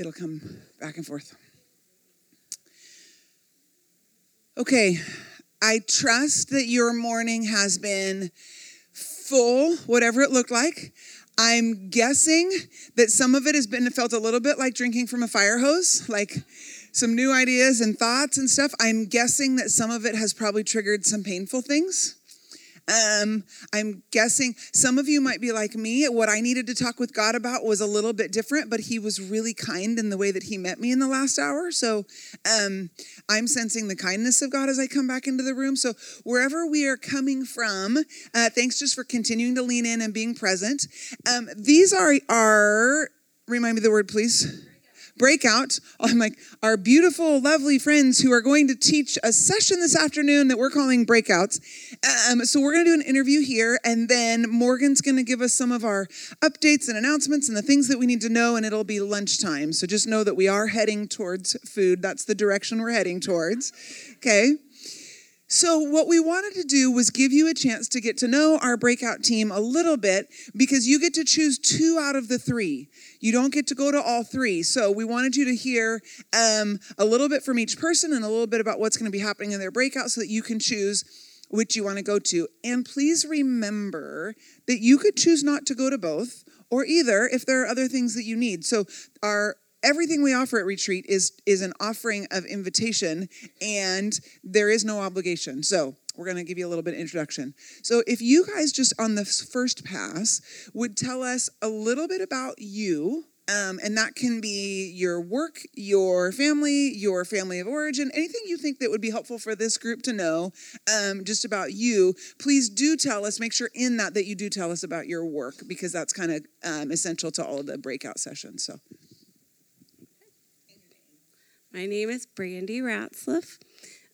it'll come back and forth. Okay, I trust that your morning has been full, whatever it looked like. I'm guessing that some of it has been felt a little bit like drinking from a fire hose, like some new ideas and thoughts and stuff. I'm guessing that some of it has probably triggered some painful things. Um, I'm guessing some of you might be like me. What I needed to talk with God about was a little bit different, but He was really kind in the way that He met me in the last hour. So um, I'm sensing the kindness of God as I come back into the room. So wherever we are coming from, uh, thanks just for continuing to lean in and being present. Um, these are our, remind me the word, please breakout. I'm like, our beautiful, lovely friends who are going to teach a session this afternoon that we're calling breakouts. Um, so we're going to do an interview here, and then Morgan's going to give us some of our updates and announcements and the things that we need to know, and it'll be lunchtime. So just know that we are heading towards food. That's the direction we're heading towards. Okay. So, what we wanted to do was give you a chance to get to know our breakout team a little bit because you get to choose two out of the three. You don't get to go to all three. So, we wanted you to hear um, a little bit from each person and a little bit about what's going to be happening in their breakout so that you can choose which you want to go to. And please remember that you could choose not to go to both or either if there are other things that you need. So, our everything we offer at retreat is is an offering of invitation and there is no obligation so we're going to give you a little bit of introduction so if you guys just on the first pass would tell us a little bit about you um, and that can be your work, your family, your family of origin, anything you think that would be helpful for this group to know um, just about you. Please do tell us. Make sure in that that you do tell us about your work because that's kind of um, essential to all of the breakout sessions. So. My name is Brandy Ratzliff.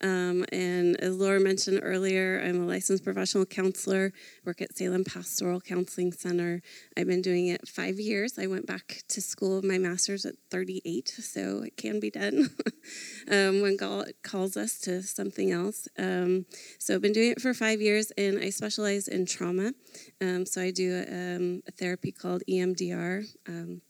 Um, and as Laura mentioned earlier, I'm a licensed professional counselor, work at Salem Pastoral Counseling Center. I've been doing it five years. I went back to school, my master's at 38, so it can be done um, when God calls us to something else. Um, so I've been doing it for five years, and I specialize in trauma. Um, so I do a, um, a, therapy called EMDR um,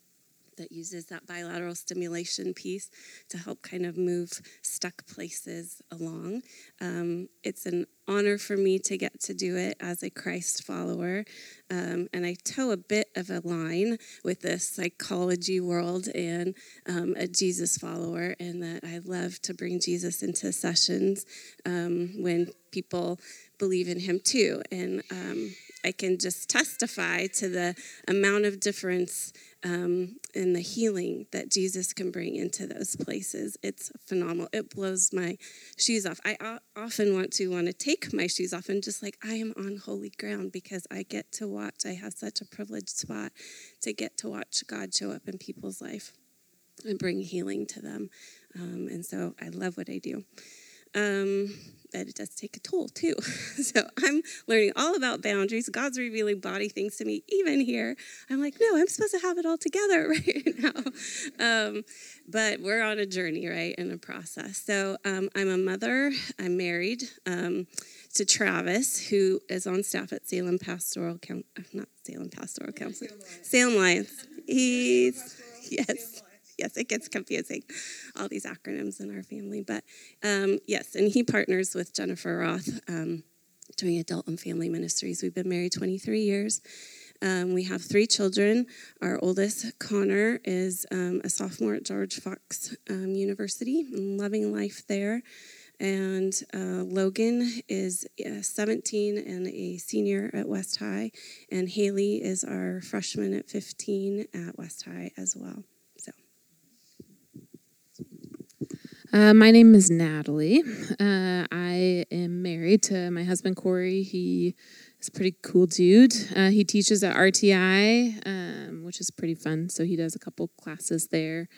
that uses that bilateral stimulation piece to help kind of move stuck places along. Um, it's an honor for me to get to do it as a Christ follower. Um, and I toe a bit of a line with the psychology world and um, a Jesus follower, and that I love to bring Jesus into sessions um, when people believe in him too. And um, I can just testify to the amount of difference um, and the healing that Jesus can bring into those places. It's phenomenal. It blows my shoes off. I often want to want to take my shoes off and just like I am on holy ground because I get to watch. I have such a privileged spot to get to watch God show up in people's life and bring healing to them. Um, and so I love what I do. Um, but it does take a toll too. so I'm learning all about boundaries. God's revealing body things to me, even here. I'm like, no, I'm supposed to have it all together right now. Um, but we're on a journey, right, in a process. So um, I'm a mother. I'm married um, to Travis, who is on staff at Salem Pastoral Council, not Salem Pastoral Council, Salem Alliance. He's yes yes, it gets confusing, all these acronyms in our family. But um, yes, and he partners with Jennifer Roth um, doing adult and family ministries. We've been married 23 years. Um, we have three children. Our oldest, Connor, is um, a sophomore at George Fox um, University loving life there. And uh, Logan is uh, 17 and a senior at West High. And Haley is our freshman at 15 at West High as well. Uh, my name is Natalie. Uh, I am married to my husband Corey. He is a pretty cool dude. Uh, he teaches at RTI, um, which is pretty fun. So he does a couple classes there.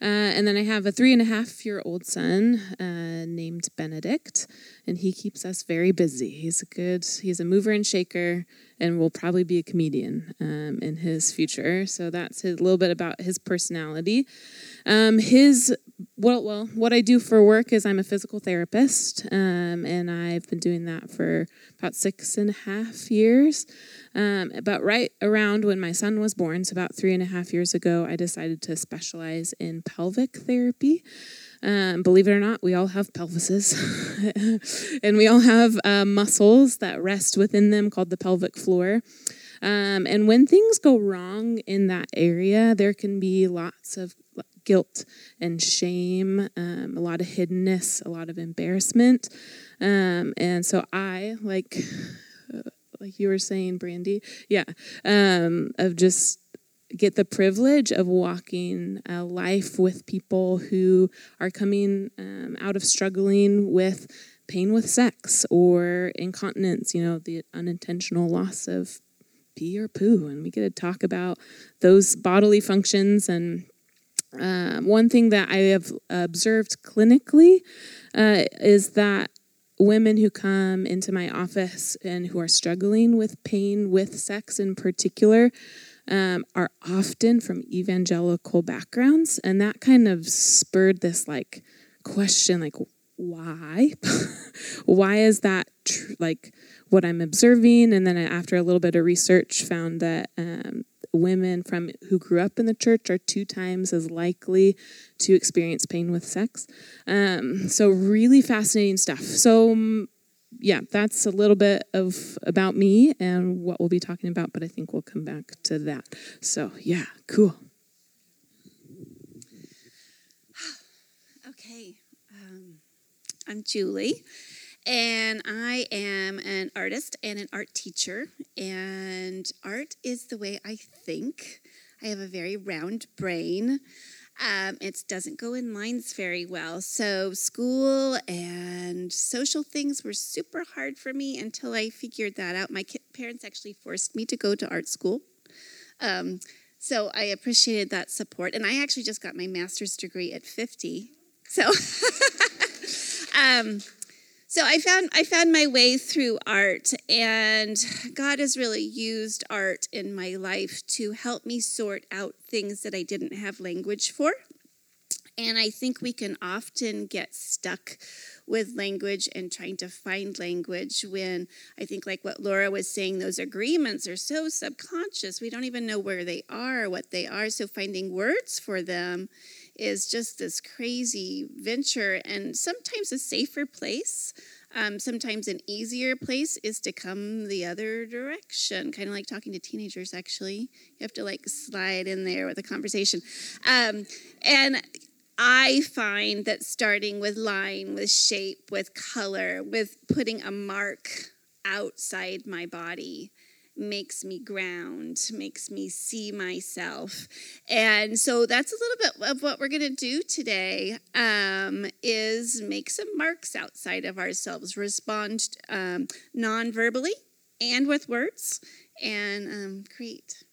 Uh, and then I have a three and a half year old son uh, named Benedict, and he keeps us very busy. He's a good, he's a mover and shaker, and will probably be a comedian um, in his future. So that's a little bit about his personality. Um, his well, well, what I do for work is I'm a physical therapist, um, and I've been doing that for about six and a half years. Um, but right around when my son was born, so about three and a half years ago, I decided to specialize in pelvic therapy. Um, believe it or not, we all have pelvises, and we all have uh, muscles that rest within them called the pelvic floor. Um, and when things go wrong in that area, there can be lots of guilt and shame, um, a lot of hiddenness, a lot of embarrassment. Um, and so I, like, uh, like you were saying, Brandy, yeah, um, of just get the privilege of walking a life with people who are coming um, out of struggling with pain with sex or incontinence, you know, the unintentional loss of pee or poo. And we get to talk about those bodily functions and um, one thing that I have observed clinically uh, is that women who come into my office and who are struggling with pain with sex in particular um, are often from evangelical backgrounds. And that kind of spurred this like question like, why? why is that tr- like what I'm observing? And then after a little bit of research, found that um, women from who grew up in the church are two times as likely to experience pain with sex. Um, so really fascinating stuff. So um, yeah, that's a little bit of about me and what we'll be talking about, but I think we'll come back to that. So yeah, cool. Okay, um, I'm Julie and I am an artist and an art teacher. And art is the way I think. I have a very round brain. Um, it doesn't go in lines very well. So, school and social things were super hard for me until I figured that out. My parents actually forced me to go to art school. Um, so, I appreciated that support. And I actually just got my master's degree at 50. So, um, so I found I found my way through art and God has really used art in my life to help me sort out things that I didn't have language for. And I think we can often get stuck with language and trying to find language when I think, like what Laura was saying, those agreements are so subconscious. We don't even know where they are, what they are. So finding words for them is just this crazy venture and sometimes a safer place. Um, sometimes an easier place is to come the other direction, kind of like talking to teenagers, actually. You have to like slide in there with a conversation. Um, and I find that starting with line, with shape, with color, with putting a mark outside my body makes me ground, makes me see myself. And so that's a little bit of what we're going to do today um, is make some marks outside of ourselves, respond um, non-verbally and with words, and um, create.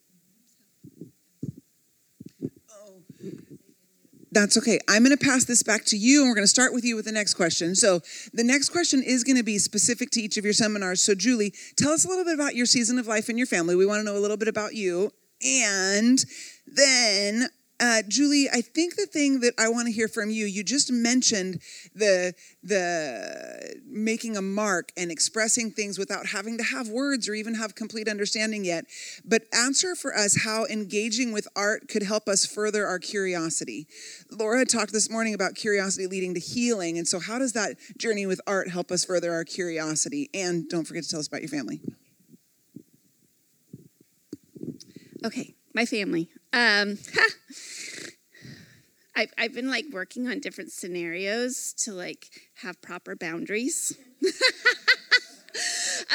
That's okay. I'm going to pass this back to you, and we're going to start with you with the next question. So, the next question is going to be specific to each of your seminars. So, Julie, tell us a little bit about your season of life and your family. We want to know a little bit about you. And then uh, Julie, I think the thing that I want to hear from you, you just mentioned the the making a mark and expressing things without having to have words or even have complete understanding yet. But answer for us how engaging with art could help us further our curiosity. Laura talked this morning about curiosity leading to healing, and so how does that journey with art help us further our curiosity? And don't forget to tell us about your family. Okay, my family. Um, I've, I've been like working on different scenarios to like have proper boundaries.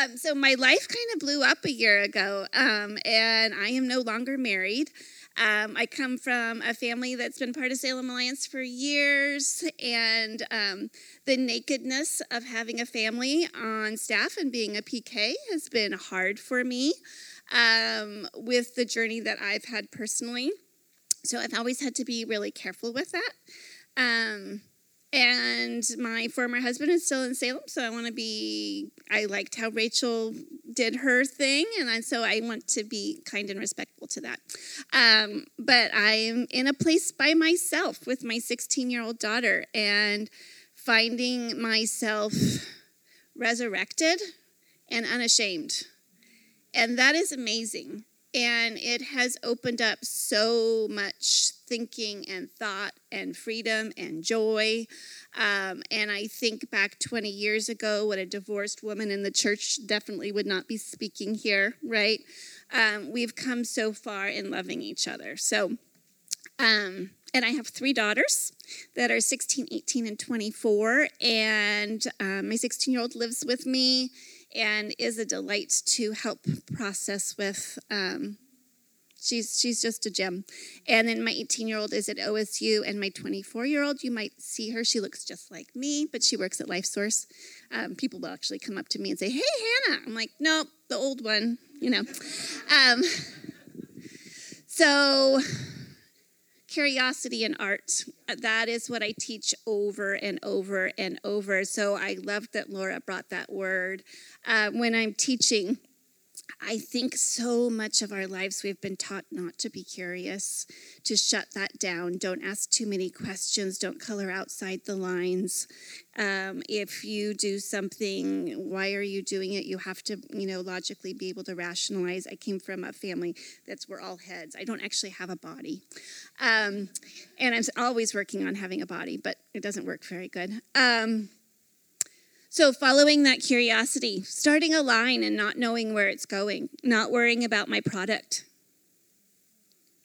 um, so my life kind of blew up a year ago, um, and I am no longer married. Um, I come from a family that's been part of Salem Alliance for years, and um, the nakedness of having a family on staff and being a PK has been hard for me um, with the journey that I've had personally. So I've always had to be really careful with that. Um, and my former husband is still in Salem, so I want to be. I liked how Rachel did her thing, and I, so I want to be kind and respectful to that. Um, but I'm in a place by myself with my 16 year old daughter, and finding myself resurrected and unashamed, and that is amazing. And it has opened up so much thinking and thought and freedom and joy. Um, and I think back 20 years ago, what a divorced woman in the church definitely would not be speaking here, right? Um, we've come so far in loving each other. So, um, and I have three daughters that are 16, 18, and 24. And um, my 16 year old lives with me and is a delight to help process with. Um, she's she's just a gem. And then my 18 year old is at OSU, and my 24 year old, you might see her. She looks just like me, but she works at Life Source. Um, people will actually come up to me and say, "Hey, Hannah." I'm like, "Nope, the old one," you know. Um, so curiosity in art. That is what I teach over and over and over. So I love that Laura brought that word. Uh, when I'm teaching, I think so much of our lives we've been taught not to be curious, to shut that down. Don't ask too many questions. Don't color outside the lines. Um, if you do something, why are you doing it? You have to, you know, logically be able to rationalize. I came from a family that's we're all heads. I don't actually have a body, um, and I'm always working on having a body, but it doesn't work very good. Um, so, following that curiosity, starting a line and not knowing where it's going, not worrying about my product.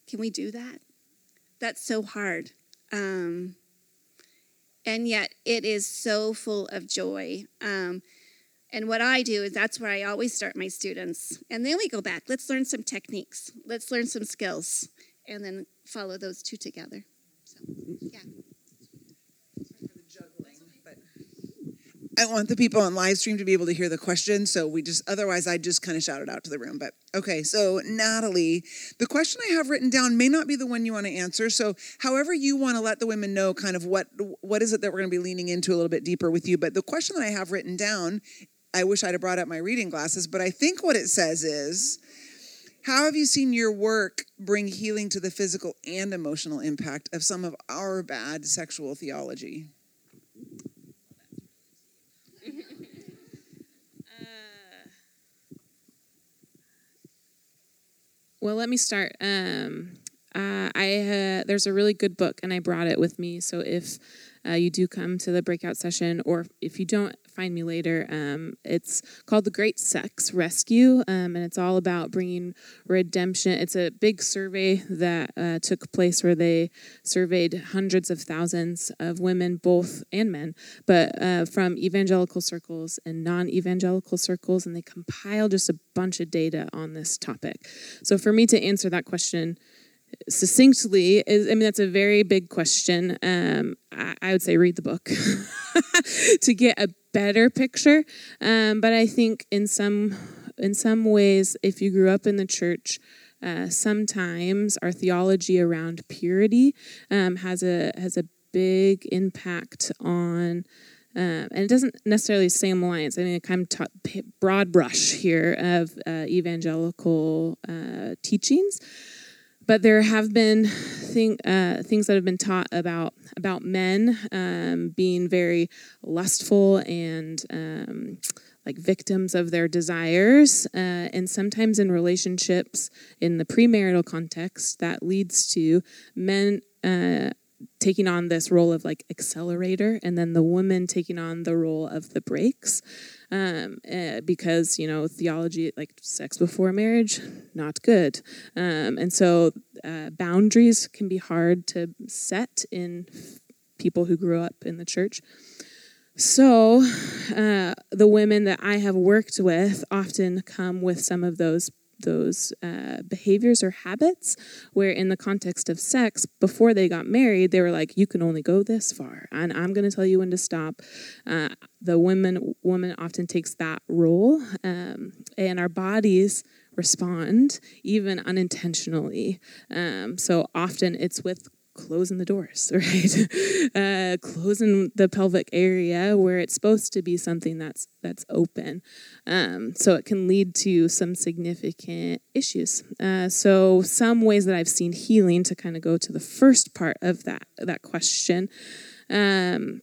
Can we do that? That's so hard. Um, and yet, it is so full of joy. Um, and what I do is that's where I always start my students. And then we go back. Let's learn some techniques, let's learn some skills, and then follow those two together. So, yeah. I want the people on live stream to be able to hear the question. So we just, otherwise, I just kind of shout it out to the room. But okay, so Natalie, the question I have written down may not be the one you want to answer. So however you want to let the women know kind of what what is it that we're going to be leaning into a little bit deeper with you. But the question that I have written down, I wish I'd have brought up my reading glasses, but I think what it says is, how have you seen your work bring healing to the physical and emotional impact of some of our bad sexual theology? Well, let me start. Um, uh, I uh, there's a really good book, and I brought it with me. So if uh, you do come to the breakout session, or if you don't find me later, um, it's called The Great Sex Rescue, um, and it's all about bringing redemption. It's a big survey that uh, took place where they surveyed hundreds of thousands of women, both and men, but uh, from evangelical circles and non-evangelical circles, and they compiled just a bunch of data on this topic. So for me to answer that question succinctly is i mean that's a very big question. Um, I, I, would say read the book to get a better picture. Um, but i think in some in some ways if you grew up in the church uh, sometimes our theology around purity um, has a has a big impact on um, and it doesn't necessarily Salem Alliance. I mean, I kind of broad brush here of uh, evangelical uh, teachings, but there have been thing, uh, things that have been taught about about men um, being very lustful and um, like victims of their desires, uh, and sometimes in relationships in the premarital context, that leads to men. Uh, taking on this role of like accelerator and then the woman taking on the role of the brakes um, uh, because you know theology like sex before marriage not good. Um, and so uh, boundaries can be hard to set in people who grew up in the church. So uh, the women that i have worked with often come with some of those those uh, behaviors or habits where in the context of sex before they got married they were like you can only go this far and i'm going to tell you when to stop. Uh, the woman woman often takes that role um, and our bodies respond even unintentionally. Um, so often it's with closing the doors, right? uh, closing the pelvic area where it's supposed to be something that's that's open. Um, so it can lead to some significant issues. Uh, so some ways that I've seen healing to kind of go to the first part of that that question. Um,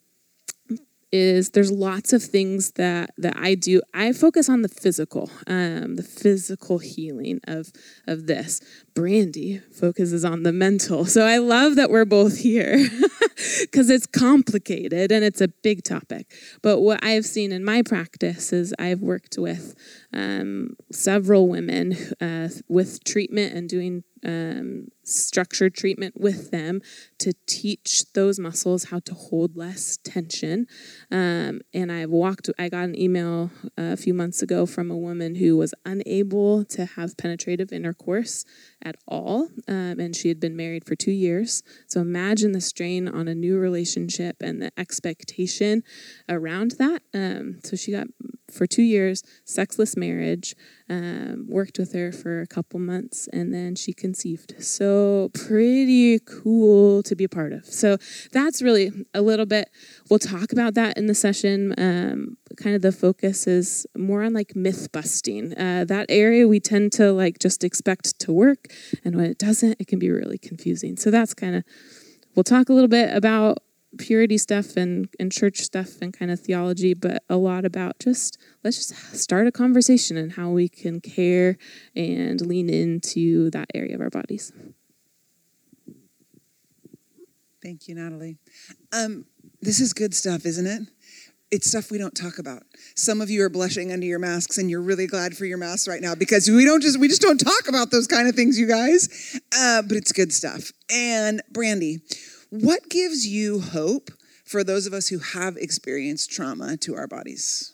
is there's lots of things that that I do. I focus on the physical, um, the physical healing of of this. Brandy focuses on the mental. So I love that we're both here because it's complicated and it's a big topic. But what I've seen in my practice is I've worked with um, several women uh, with treatment and doing um, structured treatment with them to teach those muscles how to hold less tension. Um, and I've walked, I got an email a few months ago from a woman who was unable to have penetrative intercourse at all. Um, and she had been married for two years. So imagine the strain on a new relationship and the expectation around that. Um, so she got, for two years, sexless marriage um, worked with her for a couple months, and then she conceived. So, pretty cool to be a part of. So, that's really a little bit. We'll talk about that in the session. Um, kind of the focus is more on like myth busting. Uh, that area we tend to like just expect to work, and when it doesn't, it can be really confusing. So, that's kind of. We'll talk a little bit about purity stuff and, and church stuff and kind of theology, but a lot about just let's just start a conversation and how we can care and lean into that area of our bodies. Thank you, Natalie. Um, this is good stuff, isn't it? It's stuff we don't talk about. Some of you are blushing under your masks, and you're really glad for your masks right now because we don't just we just don't talk about those kind of things, you guys. Uh, but it's good stuff. And Brandy, what gives you hope for those of us who have experienced trauma to our bodies?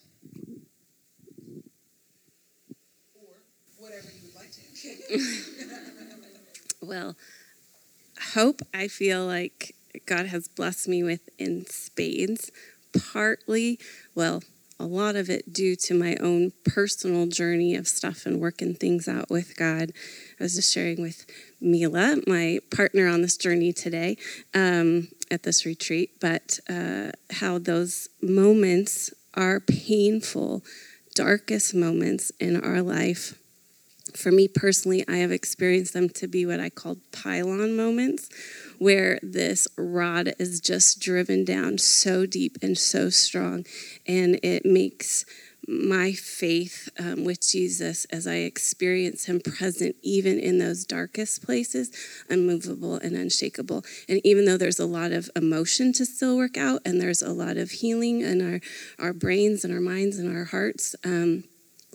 Or whatever you would like to. well, hope I feel like God has blessed me with in spades, partly, well, a lot of it due to my own personal journey of stuff and working things out with God. I was just sharing with Mila, my partner on this journey today um, at this retreat, but uh, how those moments are painful, darkest moments in our life. For me personally, I have experienced them to be what I call pylon moments, where this rod is just driven down so deep and so strong, and it makes my faith um, with Jesus as I experience Him present, even in those darkest places, unmovable and unshakable. And even though there's a lot of emotion to still work out, and there's a lot of healing in our, our brains and our minds and our hearts, um,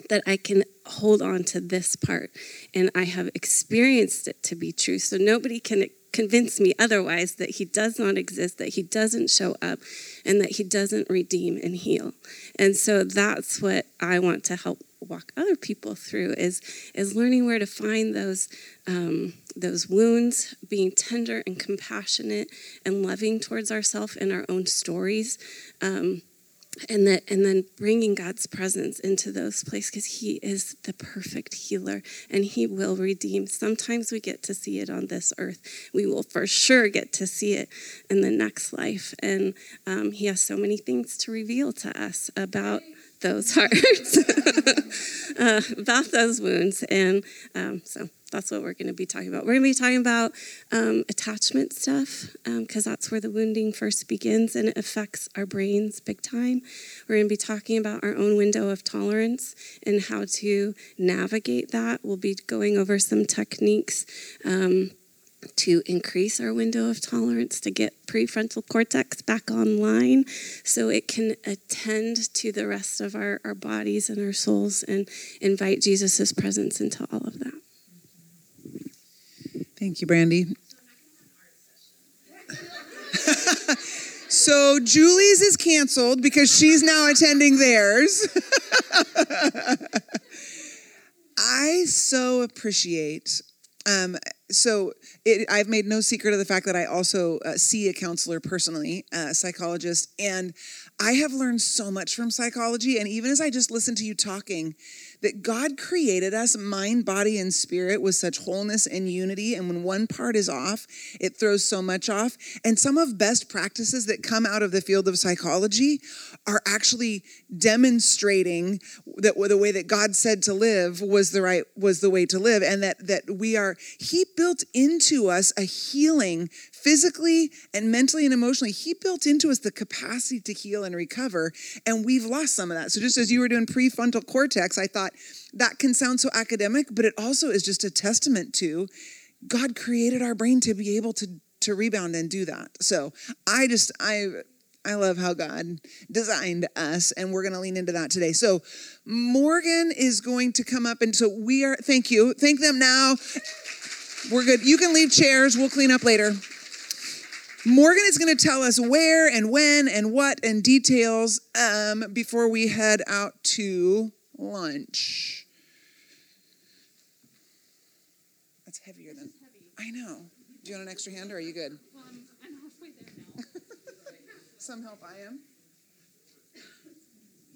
that I can hold on to this part. And I have experienced it to be true. So nobody can convince me otherwise that he does not exist, that he doesn't show up, and that he doesn't redeem and heal. And so that's what I want to help walk other people through is is learning where to find those um, those wounds, being tender and compassionate and loving towards ourselves and our own stories. Um, and that and then bringing god's presence into those places because he is the perfect healer and he will redeem. Sometimes we get to see it on this earth. We will for sure get to see it in the next life. And um, he has so many things to reveal to us about those hearts uh, about those wounds. And um, so that's what we're going to be talking about. We're going to be talking about um, attachment stuff because um, that's where the wounding first begins and it affects our brains big time. We're going to be talking about our own window of tolerance and how to navigate that. We'll be going over some techniques. Um, to increase our window of tolerance, to get prefrontal cortex back online so it can attend to the rest of our, our bodies and our souls and invite Jesus' presence into all of that. Thank you, Brandy. so Julie's is canceled because she's now attending theirs. I so appreciate. Um, so it, I've made no secret of the fact that I also uh, see a counselor personally, a psychologist, and I have learned so much from psychology. And even as I just listened to you talking, that God created us mind, body, and spirit with such wholeness and unity. And when one part is off, it throws so much off. And some of best practices that come out of the field of psychology are actually demonstrating that the way that God said to live was the right was the way to live and that that we are he built into us a healing physically and mentally and emotionally he built into us the capacity to heal and recover and we've lost some of that so just as you were doing prefrontal cortex i thought that can sound so academic but it also is just a testament to god created our brain to be able to to rebound and do that so i just i I love how God designed us, and we're going to lean into that today. So, Morgan is going to come up, and so we are, thank you. Thank them now. We're good. You can leave chairs, we'll clean up later. Morgan is going to tell us where and when and what and details um, before we head out to lunch. That's heavier than I know. Do you want an extra hand, or are you good? Well, I'm, I'm halfway there now. Some help I am.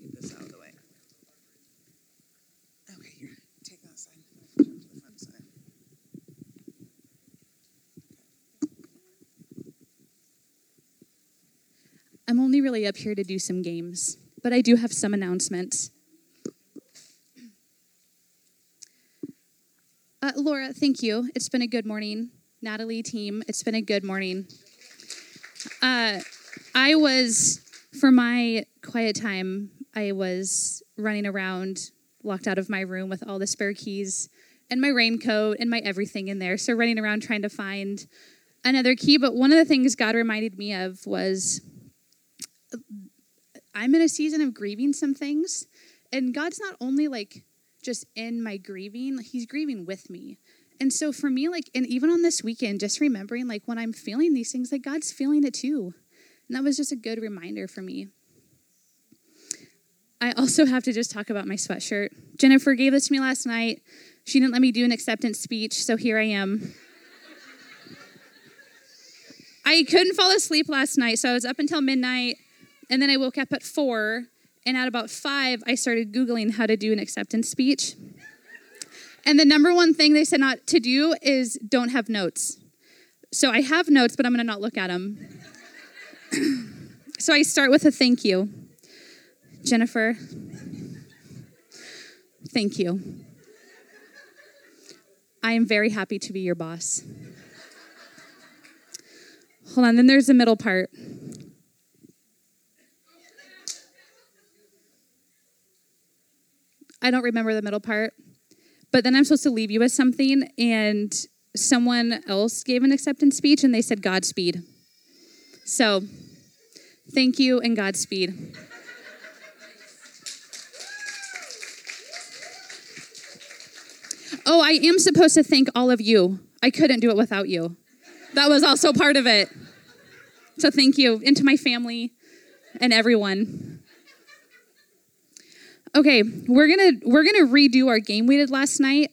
Get this out of the way. Okay, here. Take that side. To the front side. I'm only really up here to do some games, but I do have some announcements. Uh, Laura, thank you. It's been a good morning. Natalie, team, it's been a good morning. Uh, I was, for my quiet time, I was running around, locked out of my room with all the spare keys and my raincoat and my everything in there. So running around trying to find another key. But one of the things God reminded me of was I'm in a season of grieving some things. And God's not only like just in my grieving, He's grieving with me. And so for me, like, and even on this weekend, just remembering like when I'm feeling these things, like God's feeling it too. And that was just a good reminder for me. I also have to just talk about my sweatshirt. Jennifer gave this to me last night. She didn't let me do an acceptance speech, so here I am. I couldn't fall asleep last night, so I was up until midnight, and then I woke up at four, and at about five, I started Googling how to do an acceptance speech. And the number one thing they said not to do is don't have notes. So I have notes, but I'm gonna not look at them. so I start with a thank you. Jennifer, thank you. I am very happy to be your boss. Hold on, then there's the middle part. I don't remember the middle part. But then I'm supposed to leave you with something, and someone else gave an acceptance speech and they said Godspeed. So, thank you and Godspeed. Oh, I am supposed to thank all of you. I couldn't do it without you. That was also part of it. So, thank you, and to my family and everyone. Okay, we're gonna we're gonna redo our game we did last night,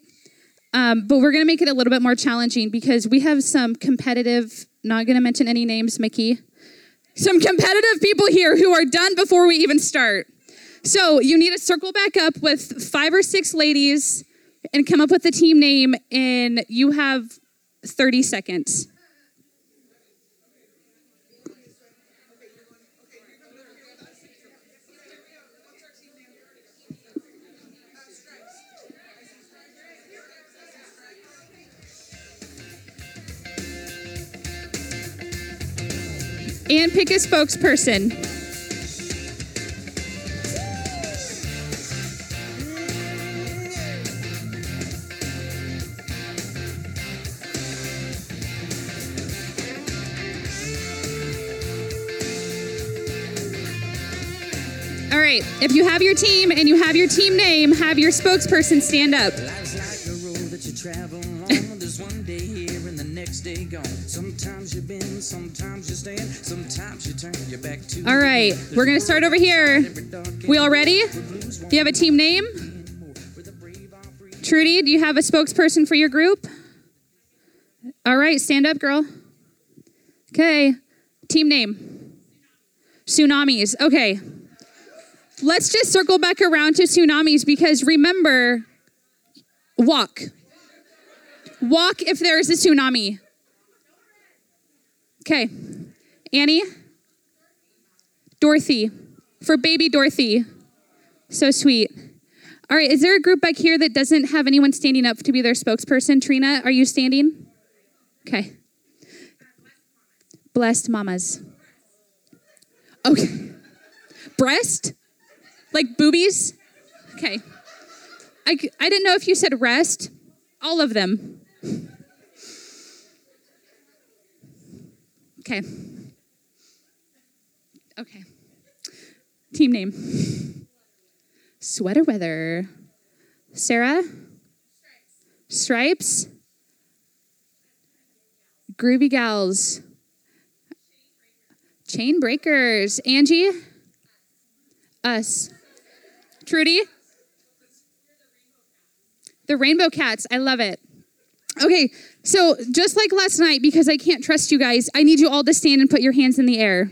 um, but we're gonna make it a little bit more challenging because we have some competitive. Not gonna mention any names, Mickey. Some competitive people here who are done before we even start. So you need to circle back up with five or six ladies and come up with the team name, and you have 30 seconds. And pick a spokesperson. All right, if you have your team and you have your team name, have your spokesperson stand up. All right, we're to start over here. We all ready? Do you have a team name? Trudy, do you have a spokesperson for your group? All right, stand up, girl. Okay. Team name. Tsunamis. Okay. Let's just circle back around to tsunamis because remember, walk. Walk if there is a tsunami. Okay. Annie? Dorothy. For baby Dorothy. So sweet. All right, is there a group back here that doesn't have anyone standing up to be their spokesperson? Trina, are you standing? Okay. Blessed mamas. Okay. Breast? Like boobies? Okay. I, I didn't know if you said rest. All of them. Okay. Okay. Team name. Sweater weather. Sarah? Stripes? Groovy gals. Chain breakers. Angie? Us. Trudy? The rainbow cats. I love it. Okay, so just like last night, because I can't trust you guys, I need you all to stand and put your hands in the air.